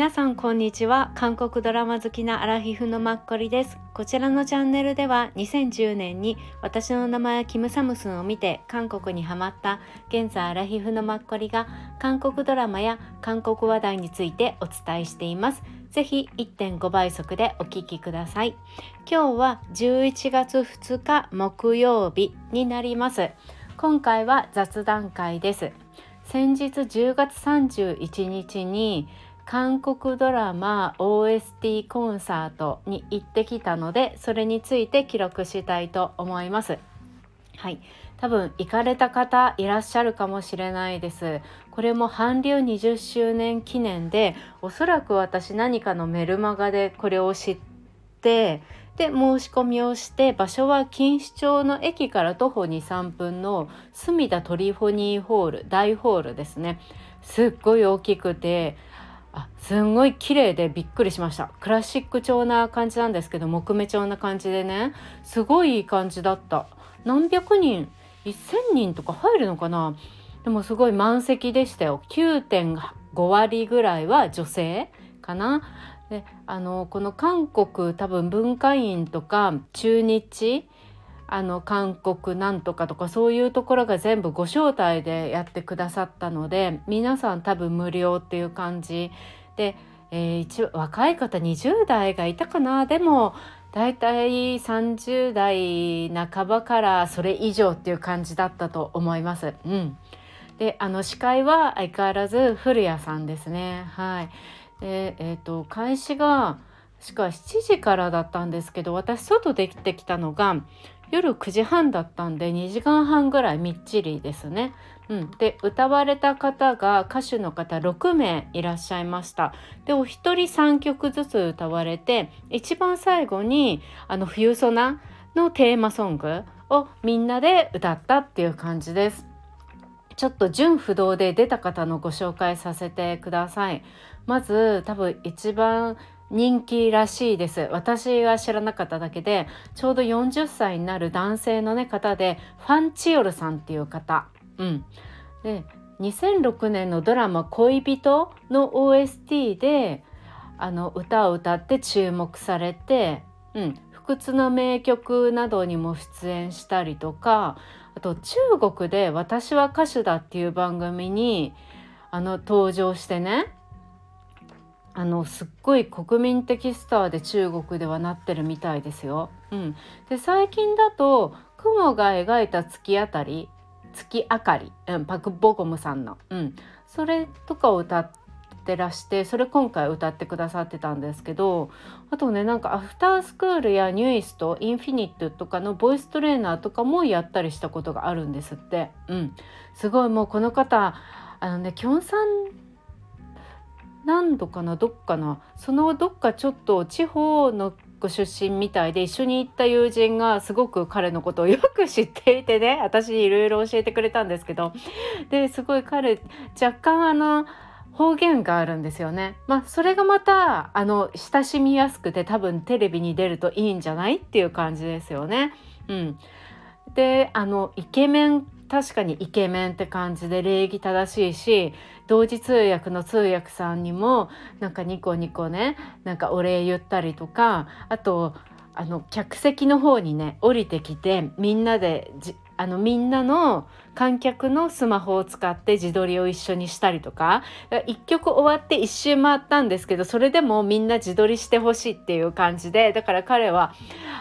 皆さんこんにちは。韓国ドラマ好きなアラヒフのマッコリです。こちらのチャンネルでは2010年に私の名前はキムサムスンを見て韓国にハマった現在アラヒフのマッコリが韓国ドラマや韓国話題についてお伝えしています。ぜひ1.5倍速でお聞きください。今日は11月2日木曜日になります。今回は雑談会です。先日10月31日に韓国ドラマ OST コンサートに行ってきたのでそれについて記録したいと思います。はい。多分行かれた方いらっしゃるかもしれないです。これも韓流20周年記念でおそらく私何かのメルマガでこれを知ってで申し込みをして場所は錦糸町の駅から徒歩23分の隅田トリフォニーホール大ホールですね。すっごい大きくてあすんごい綺麗でびっくりしました。クラシック調な感じなんですけど木目調な感じでねすごいいい感じだった。何百人？1,000人とか入るのかな？でもすごい満席でしたよ。9.5割ぐらいは女性かな。であのこの韓国多分文化院とか中日あの韓国なんとかとかそういうところが全部ご招待でやってくださったので皆さん多分無料っていう感じで、えー、一若い方20代がいたかなでも大体30代半ばからそれ以上っていう感じだったと思います。うん、であの司会は相変わらず古谷さんですね。はい、でえーと開始がしか7時からだったんですけど私外できてきたのが夜9時半だったんで2時間半ぐらいみっちりですね。うん、で歌われた方が歌手の方6名いらっしゃいました。でお一人3曲ずつ歌われて一番最後にあの冬ソナのテーマソングをみんなで歌ったっていう感じです。ちょっと純不動で出た方のご紹介させてください。まず多分一番人気らしいです。私が知らなかっただけでちょうど40歳になる男性の、ね、方でファン・チオルさんっていう方、うん、で2006年のドラマ「恋人」の OST であの歌を歌って注目されて、うん、不屈の名曲などにも出演したりとかあと中国で「私は歌手だ」っていう番組にあの登場してねあのすっごい国民的スターで中国ではなってるみたいですよ。うん、で最近だと雲が描いた月あたり月明かり、うん、パク・ボゴムさんの、うん、それとかを歌ってらしてそれ今回歌ってくださってたんですけどあとねなんかアフタースクールやニューイストインフィニットとかのボイストレーナーとかもやったりしたことがあるんですって。うん、すごいもうこの方あのねキョンさん何度かなどっかなそのどっかちょっと地方のご出身みたいで一緒に行った友人がすごく彼のことをよく知っていてね 私にいろいろ教えてくれたんですけどですごい彼若干あの方言があるんですよね。まあそれがまたあの親しみやすくて多分テレビに出るといいんじゃないっていう感じですよね。うん、であのイケメン確かにイケメンって感じで礼儀正しいし同時通訳の通訳さんにもなんかニコニコねなんかお礼言ったりとかあとあの客席の方にね降りてきてみんなであのみんなの観客のスマホを使って自撮りを一緒にしたりとか1曲終わって1周回ったんですけどそれでもみんな自撮りしてほしいっていう感じでだから彼は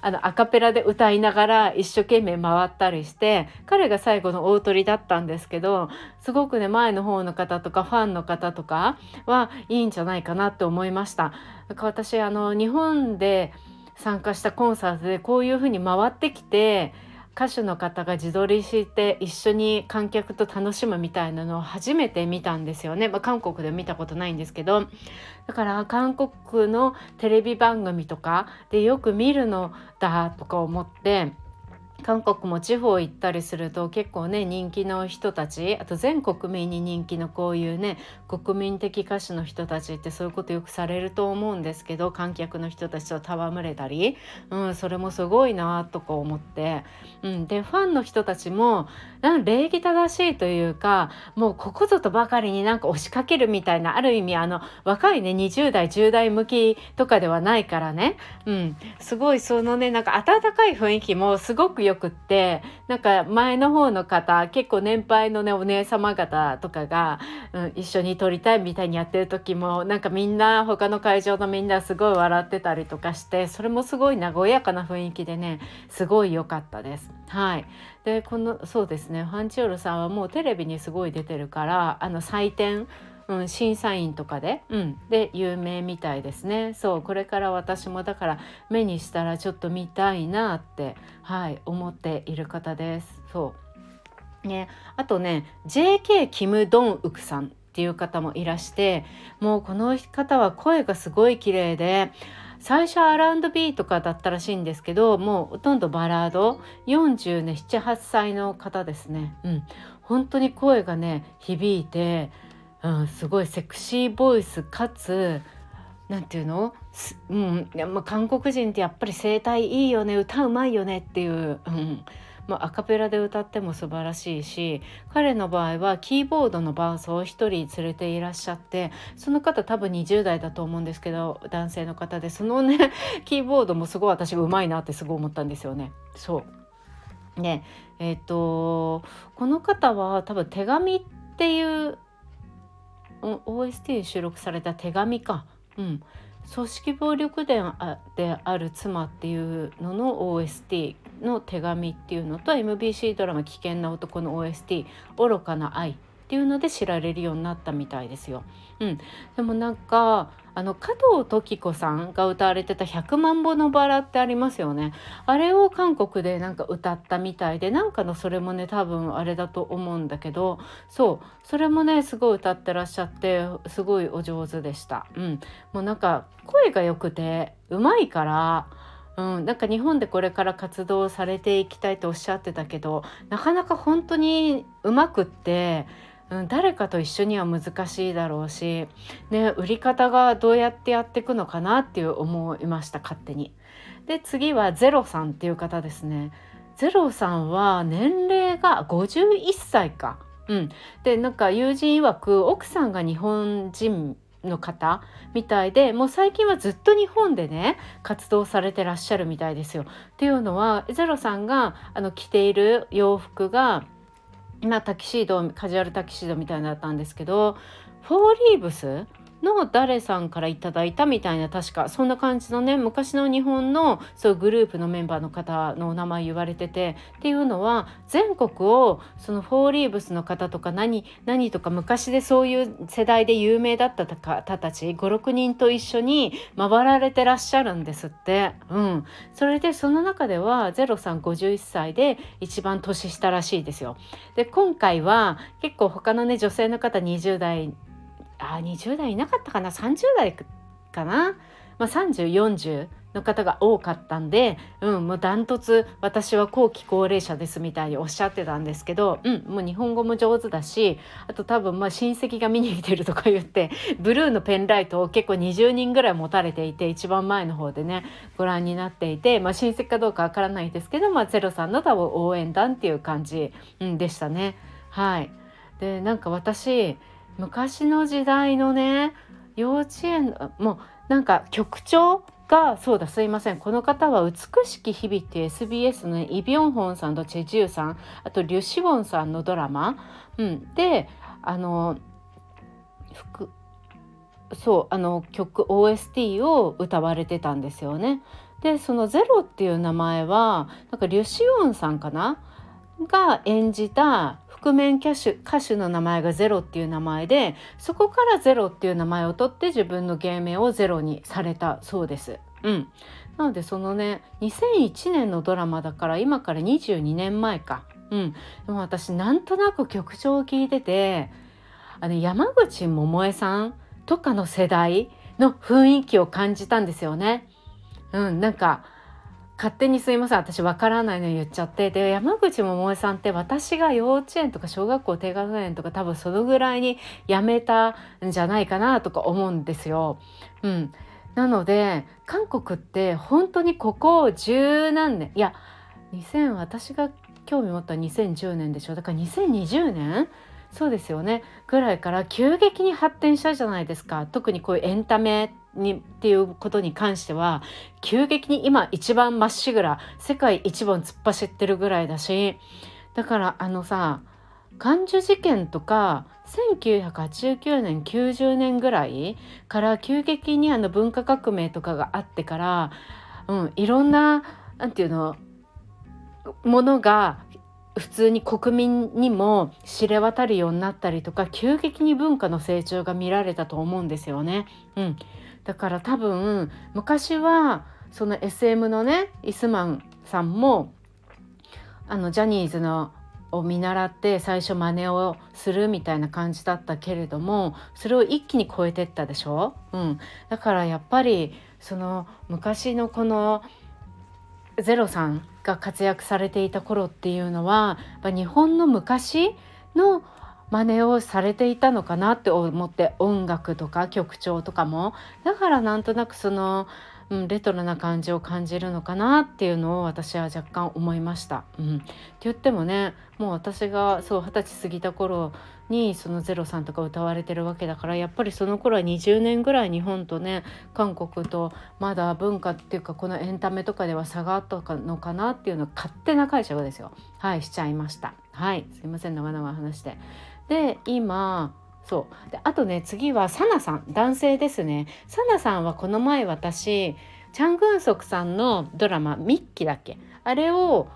あのアカペラで歌いながら一生懸命回ったりして彼が最後の大鳥だったんですけどすごくね前の方の方とかファンの方とかはいいんじゃないかなって思いました。だか私あの日本で参加したコンサートでこういう風に回ってきて歌手の方が自撮りして一緒に観客と楽しむみたいなのを初めて見たんですよね、まあ、韓国で見たことないんですけど。だから韓国のテレビ番組とかでよく見るのだとか思って韓国も地方行ったりすると結構ね人気の人たちあと全国民に人気のこういうね国民的歌手の人たちってそういうことよくされると思うんですけど観客の人たちと戯れたり、うん、それもすごいなとか思って、うん、でファンの人たちも礼儀正しいというかもうここぞとばかりになんか押しかけるみたいなある意味あの若いね20代10代向きとかではないからね、うん、すごいそのねなんか温かい雰囲気もすごくよよくってなんか前の方の方結構年配のねお姉様方とかが、うん、一緒に撮りたいみたいにやってる時もなんかみんな他の会場のみんなすごい笑ってたりとかしてそれもすごい和やかな雰囲気でねすごい良かったです。はいでこのそうですねファンチオールさんはもうテレビにすごい出てるからあの採点うん、審査員とかで、うん、で有名みたいですね。そうこれから私もだから目にしたらちょっと見たいなってはい思っている方です。そう。ねあとね JK キム・ドンウクさんっていう方もいらしてもうこの方は声がすごい綺麗で最初 R&B とかだったらしいんですけどもうほとんどバラード。40ね78歳の方ですね。うん。本当に声がね響いてうん、すごいセクシーボイスかつ何て言うの？うん、まあ、韓国人ってやっぱり声帯いいよね歌うまいよねっていう、うん。まあ、アカペラで歌っても素晴らしいし彼の場合はキーボードの伴奏を1人連れていらっしゃってその方多分20代だと思うんですけど男性の方でそのね キーボードもすごい私うまいなってすごい思ったんですよね。そう。ねえっ、とこの方は多分手紙っていう OST に収録された手紙か、うん、組織暴力伝である妻っていうのの OST の手紙っていうのと MBC ドラマ「危険な男」の OST「愚かな愛」っていうので知られるようになったみたいですよ。うん、でもなんかあの加藤登紀子さんが歌われてた「100万本のバラ」ってありますよね。あれを韓国でなんか歌ったみたいでなんかのそれもね多分あれだと思うんだけどそうそれもねすごい歌ってらっしゃってすごいお上手でした。うん、もうなんか声が良くてうまいからうん、なんか日本でこれから活動されていきたいとおっしゃってたけどなかなか本当にうまくってうん、誰かと一緒には難しいだろうし、ね、売り方がどうやってやっていくのかなっていう思いました勝手に。で次はゼロさんっていう方ですね。ゼロさんは年齢が51歳か。うん、でなんか友人曰く奥さんが日本人の方みたいでもう最近はずっと日本でね活動されてらっしゃるみたいですよ。っていうのはゼロさんがあの着ている洋服が今タキシードカジュアルタキシードみたいなだったんですけどフォーリーブスの誰さんからいただいたみたいな確かそんな感じのね昔の日本のそういうグループのメンバーの方のお名前言われててっていうのは全国をそのフォーリーブスの方とか何何とか昔でそういう世代で有名だった方たち56人と一緒に回られてらっしゃるんですって。うん、それでその中ではゼロさん51歳で一番年下らしいですよ。で今回は結構他のね女性の方20代あ20代いなかったかな？30代かな、まあ、3040の方が多かったんで、うん、もうダントツ私は後期高齢者ですみたいにおっしゃってたんですけど、うん、もう日本語も上手だしあと多分まあ親戚が見に来てるとか言ってブルーのペンライトを結構20人ぐらい持たれていて一番前の方でねご覧になっていて、まあ、親戚かどうかわからないですけど、まあ、ゼロさんの多分応援団っていう感じ、うん、でしたね。はい、でなんか私昔の時代のね幼稚園もうなんか局長がそうだすいません。この方は「美しき日々」っていう SBS の、ね、イ・ビョンホンさんとチェ・ジュさんあとリュ・シウォンさんのドラマ、うん、であのそうあの曲 OST を歌われてたんですよね。でその「ゼロっていう名前はなんかリュ・シウォンさんかな？が演じた覆面歌手歌手の名前がゼロっていう名前でそこからゼロっていう名前を取って自分の芸名をゼロにされたそうです。うん、なのでそのね2001年のドラマだから今から22年前か。うん、でも私なんとなく曲調を聞いててあの山口百恵さんとかの世代の雰囲気を感じたんですよね。うん、なんか勝手にすいません。私わからないの言っちゃってで山口百恵さんって私が幼稚園とか小学校低学年とか多分そのぐらいに辞めたんじゃないかなとか思うんですよ。うん、なので韓国って本当にここ十何年いや2000私が興味持った2010年でしょ。だから2020年そうですよね。ぐらいから急激に発展したじゃないですか。特にこういうエンタメにっていうことに関しては急激に今一番まっしぐら世界一番突っ走ってるぐらいだしだからあのさ漢字事件とか1989年90年ぐらいから急激にあの文化革命とかがあってから、うん、いろんな何て言うのものが普通に国民にも知れ渡るようになったりとか急激に文化の成長が見られたと思うんですよね。うん、だから多分昔はその SM のねイスマンさんもあのジャニーズのを見習って最初真似をするみたいな感じだったけれどもそれを一気に超えてったでしょ、うん、だからやっぱりその昔のこのゼロさんが活躍されていた頃っていうのは日本の昔の真似をされていたのかなって思って音楽とか曲調とかも。だからなんとなくその、うん、レトロな感じを感じるのかなっていうのを私は若干思いました。うん、って言ってもねもう私がそう二十歳過ぎた頃にそのゼロさんとか歌われてるわけだからやっぱりその頃は20年ぐらい日本とね韓国とまだ文化っていうかこのエンタメとかでは差があったのかなっていうのは勝手な解釈ですよ。はいしちゃいました。はいすいません長々話して。で今そう。であとね次はサナさん。男性ですね。サナさんはこの前私チャン・グンソクさんのドラマ「ミッキー」だっけ？あれを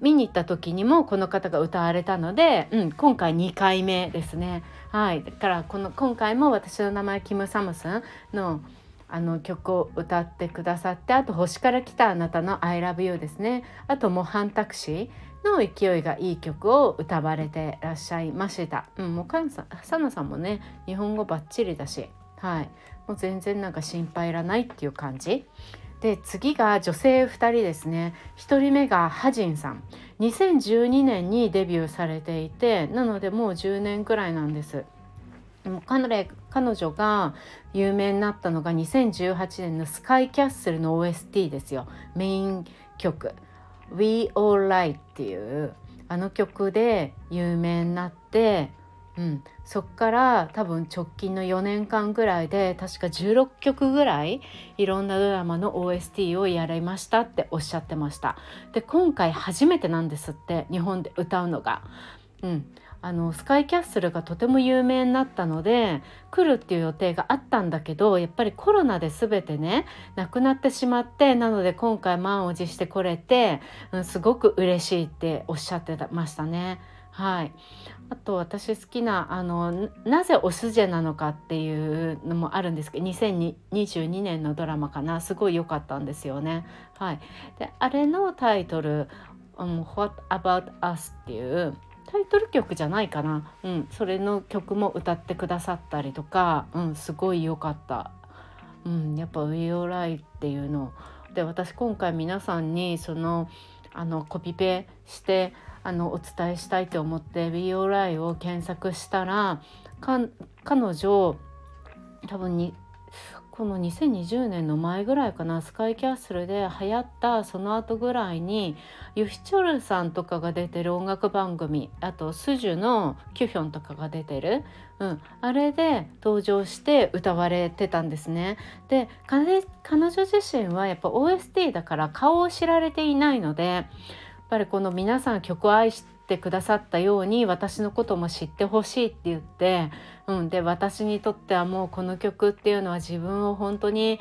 見に行った時にもこの方が歌われたので、うん、今回2回目ですね。はい、だからこの今回も私の名前キム・サムスンのあの曲を歌ってくださってあと「星から来たあなたの I love you」ですね。あと「模範タクシー」の勢いがいい曲を歌われてらっしゃいました。うん、もうカンさん、サナさんもね、日本語バッチリだし、はい、もう全然なんか心配いらないっていう感じ。で次が女性2人ですね。1人目がハジンさん。2012年にデビューされていてなのでもう10年くらいなんです。彼彼女が有名になったのが2018年の「スカイキャッスル」の OST ですよ。メイン曲「We All Lie」っていうあの曲で有名になってうん、そっから多分直近の4年間ぐらいで確か16曲ぐらいいろんなドラマの OST をやりましたっておっしゃってましたで今回初めてなんですって日本で歌うのが。うん、あのスカイキャッスルがとても有名になったので来るっていう予定があったんだけどやっぱりコロナで全てねなくなってしまってなので今回満を持してこれて、うん、すごく嬉しいっておっしゃってましたね。はい、あと私好きなあのなぜオスジェなのかっていうのもあるんですけど2022年のドラマかなすごい良かったんですよね。はい、であれのタイトル「um, What About Us」っていうタイトル曲じゃないかな、うん、それの曲も歌ってくださったりとか、うん、すごい良かった。うん、やっぱ「We All Right」っていうの。で私今回皆さんにそのあのコピペしてあのお伝えしたいと思って「BeAlright」を検索したら彼女多分にこの2020年の前ぐらいかなスカイキャッスルで流行ったその後ぐらいにユヒチョルさんとかが出てる音楽番組あとスジュのキュヒョンとかが出てる、うん、あれで登場して歌われてたんですね。で彼女自身はやっぱ OST だから顔を知られていないのでやっぱりこの皆さん曲を愛しててくださったように私のことも知ってほしいって言って、うん、で私にとってはもうこの曲っていうのは自分を本当に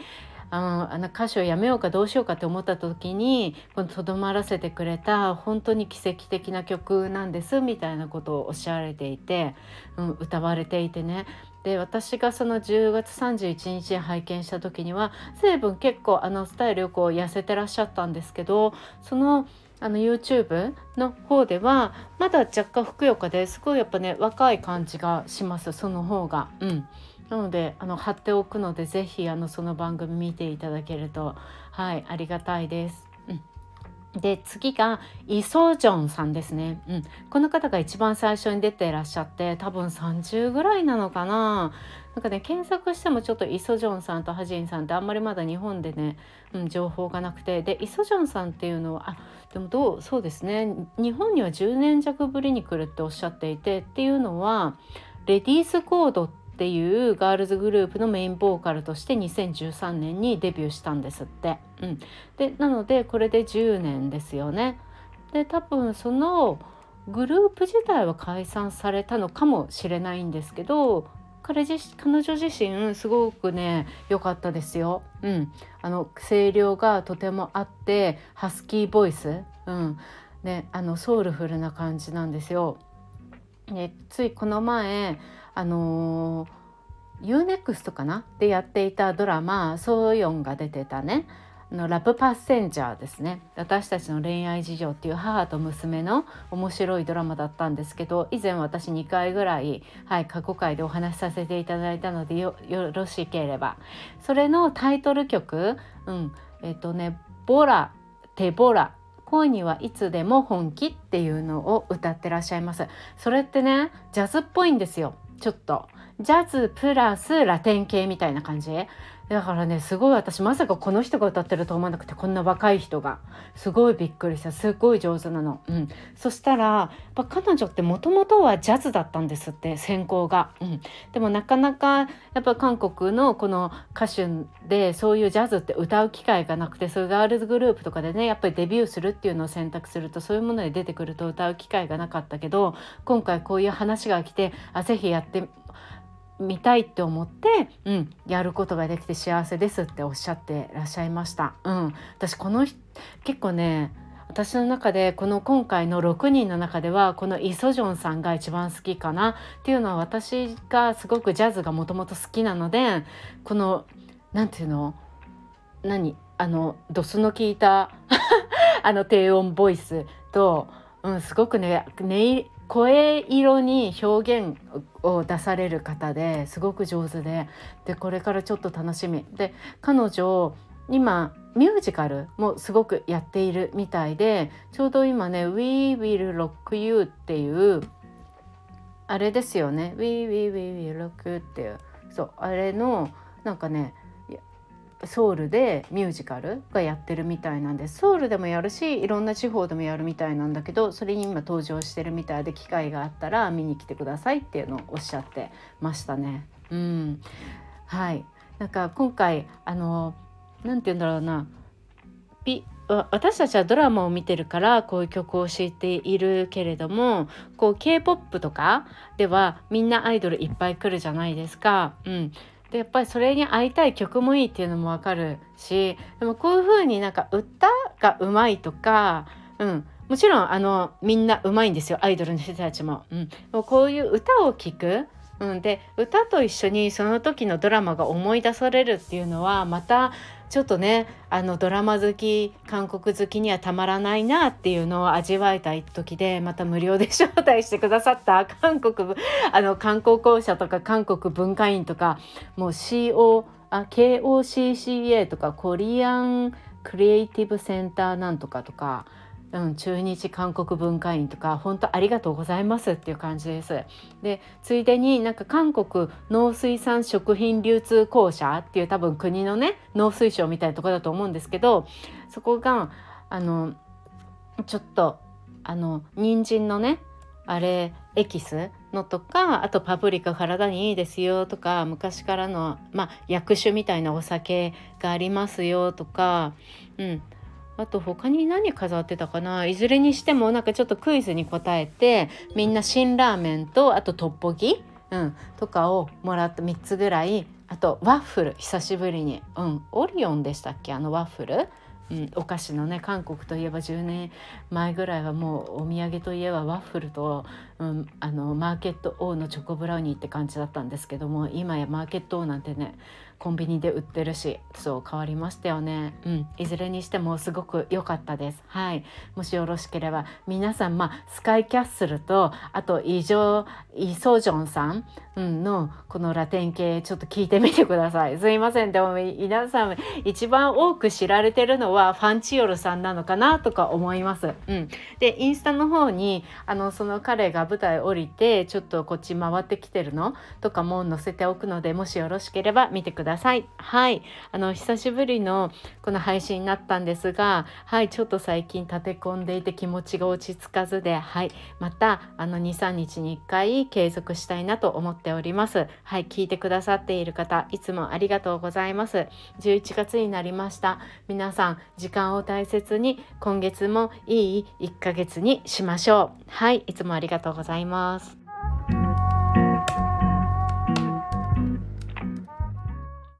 あの歌手をやめようかどうしようかって思った時にとどまらせてくれた本当に奇跡的な曲なんですみたいなことをおっしゃられていて、うん、歌われていてね。で私がその10月31日に拝見した時には随分結構あのスタイルよく痩せてらっしゃったんですけどそのあの YouTube の方ではまだ若干ふくよかですごいやっぱね若い感じがしますその方が。うんなのであの貼っておくので是非あのその番組見ていただけるとはいありがたいです。うんで次がイ・ソジョンさんですね、うん、この方が一番最初に出ていらっしゃって多分30ぐらいなのかな。なんかね検索してもちょっとイ・ソジョンさんとハジンさんってあんまりまだ日本でね、うん、情報がなくて。でイ・ソジョンさんっていうのはあでもどうそうですね。日本には10年弱ぶりに来るっておっしゃっていてっていうのはレディースコードってっていうガールズグループのメインボーカルとして2013年にデビューしたんですって。うん、でなのでこれで10年ですよね。で多分そのグループ自体は解散されたのかもしれないんですけど彼自彼女自身すごくね良かったですよ。うん、あの声量がとてもあってハスキーボイス、うんね、あのソウルフルな感じなんですよ。でついこの前あのー、UNEXT かな？でやっていたドラマ「ソーヨン」が出てたね。のラブパッセンジャーですね。私たちの恋愛事情っていう母と娘の面白いドラマだったんですけど以前私2回ぐらい、はい、過去回でお話しさせていただいたのでよろしければ。それのタイトル曲うんえっ、とね「ボラ」「テボラ」恋にはいつでも本気っていうのを歌ってらっしゃいます。それってねジャズっぽいんですよ。ちょっと。ジャズプラスラテン系みたいな感じ？だからねすごい私まさかこの人が歌ってると思わなくてこんな若い人が。すごいびっくりした。すごい上手なの。うん、そしたらやっぱ彼女ってもともとはジャズだったんですって専攻が。うん、でもなかなかやっぱ韓国のこの歌手でそういうジャズって歌う機会がなくてそういうガールズグループとかでねやっぱりデビューするっていうのを選択するとそういうもので出てくると歌う機会がなかったけど今回こういう話が来てあぜひやって見たいって思って、うん、やることができて幸せですっておっしゃってらっしゃいました。うん、私この結構ね私の中でこの今回の6人の中ではこのイ・ソジョンさんが一番好きかな。っていうのは私がすごくジャズがもともと好きなのでこの何て言うの？何？あのドスの効いた あの低音ボイスと、うん、すごくね声色に表現を出される方ですごく上手ででこれからちょっと楽しみ。で彼女今ミュージカルもすごくやっているみたいでちょうど今ね「We Will Rock You」っていうあれですよね「We Will Rock You」っていう。そうあれのなんかねソウルでミュージカルがやってるみたいなんでソウルでもやるしいろんな地方でもやるみたいなんだけどそれに今登場してるみたいで機会があったら見に来てくださいっていうのをおっしゃってましたね。うん、はいなんか今回あの何て言うんだろうなピ私たちはドラマを見てるからこういう曲を知っているけれどもこう K-POP とかではみんなアイドルいっぱい来るじゃないですか。うん、でやっぱりそれに会いたい曲もいいっていうのもわかるしでもこういう風になんか歌がうまいとか、うん、もちろんあのみんなうまいんですよアイドルの人たちも。うん、もうこういう歌を聴くうん、で歌と一緒にその時のドラマが思い出されるっていうのはまたちょっとねあのドラマ好き韓国好きにはたまらないなっていうのを味わえた時でまた無料で招待してくださった 韓国あの観光公社とか韓国文化院とかもう CO あ KOCCA とかコリアンクリエイティブセンターなんとかとか。うん、中日韓国文化院とか本当ありがとうございますっていう感じです。でついでになんか韓国農水産食品流通公社っていう多分国のね農水省みたいなとこだと思うんですけどそこがあのちょっとあの人参のねあれエキスのとかあとパプリカ体にいいですよとか昔からの、まあ、薬酒みたいなお酒がありますよとか、うん、あと他に何飾ってたかな？いずれにしてもなんかちょっとクイズに答えてみんな辛ラーメンとあとトッポギ、うん、とかをもらった3つぐらい。あとワッフル。久しぶりに、うん、オリオンでしたっけ？あのワッフル、うん、お菓子のね韓国といえば10年前ぐらいはもうお土産といえばワッフルと、うん、あのマーケット王のチョコブラウニーって感じだったんですけども今やマーケット王なんてねコンビニで売ってるしそう変わりましたよね。うん。いずれにしてもすごく良かったです。はい。もしよろしければ皆さんまあスカイキャッスルとあとイジョイソジョンさんうんのこのラテン系ちょっと聞いてみてください。すいません。でも皆さん一番多く知られてるのはファンチオルさんなのかなとか思います。うん、でインスタの方にあのその彼が舞台降りてちょっとこっち回ってきてるのとかも載せておくのでもしよろしければ見てください。ださいはいあの久しぶりのこの配信になったんですがはいちょっと最近立て込んでいて気持ちが落ち着かずではいまたあの23日に1回継続したいなと思っております。はい聞いてくださっている方いつもありがとうございます。11月になりました。皆さん時間を大切に今月もいい1ヶ月にしましょう。はい、いつもありがとうございます。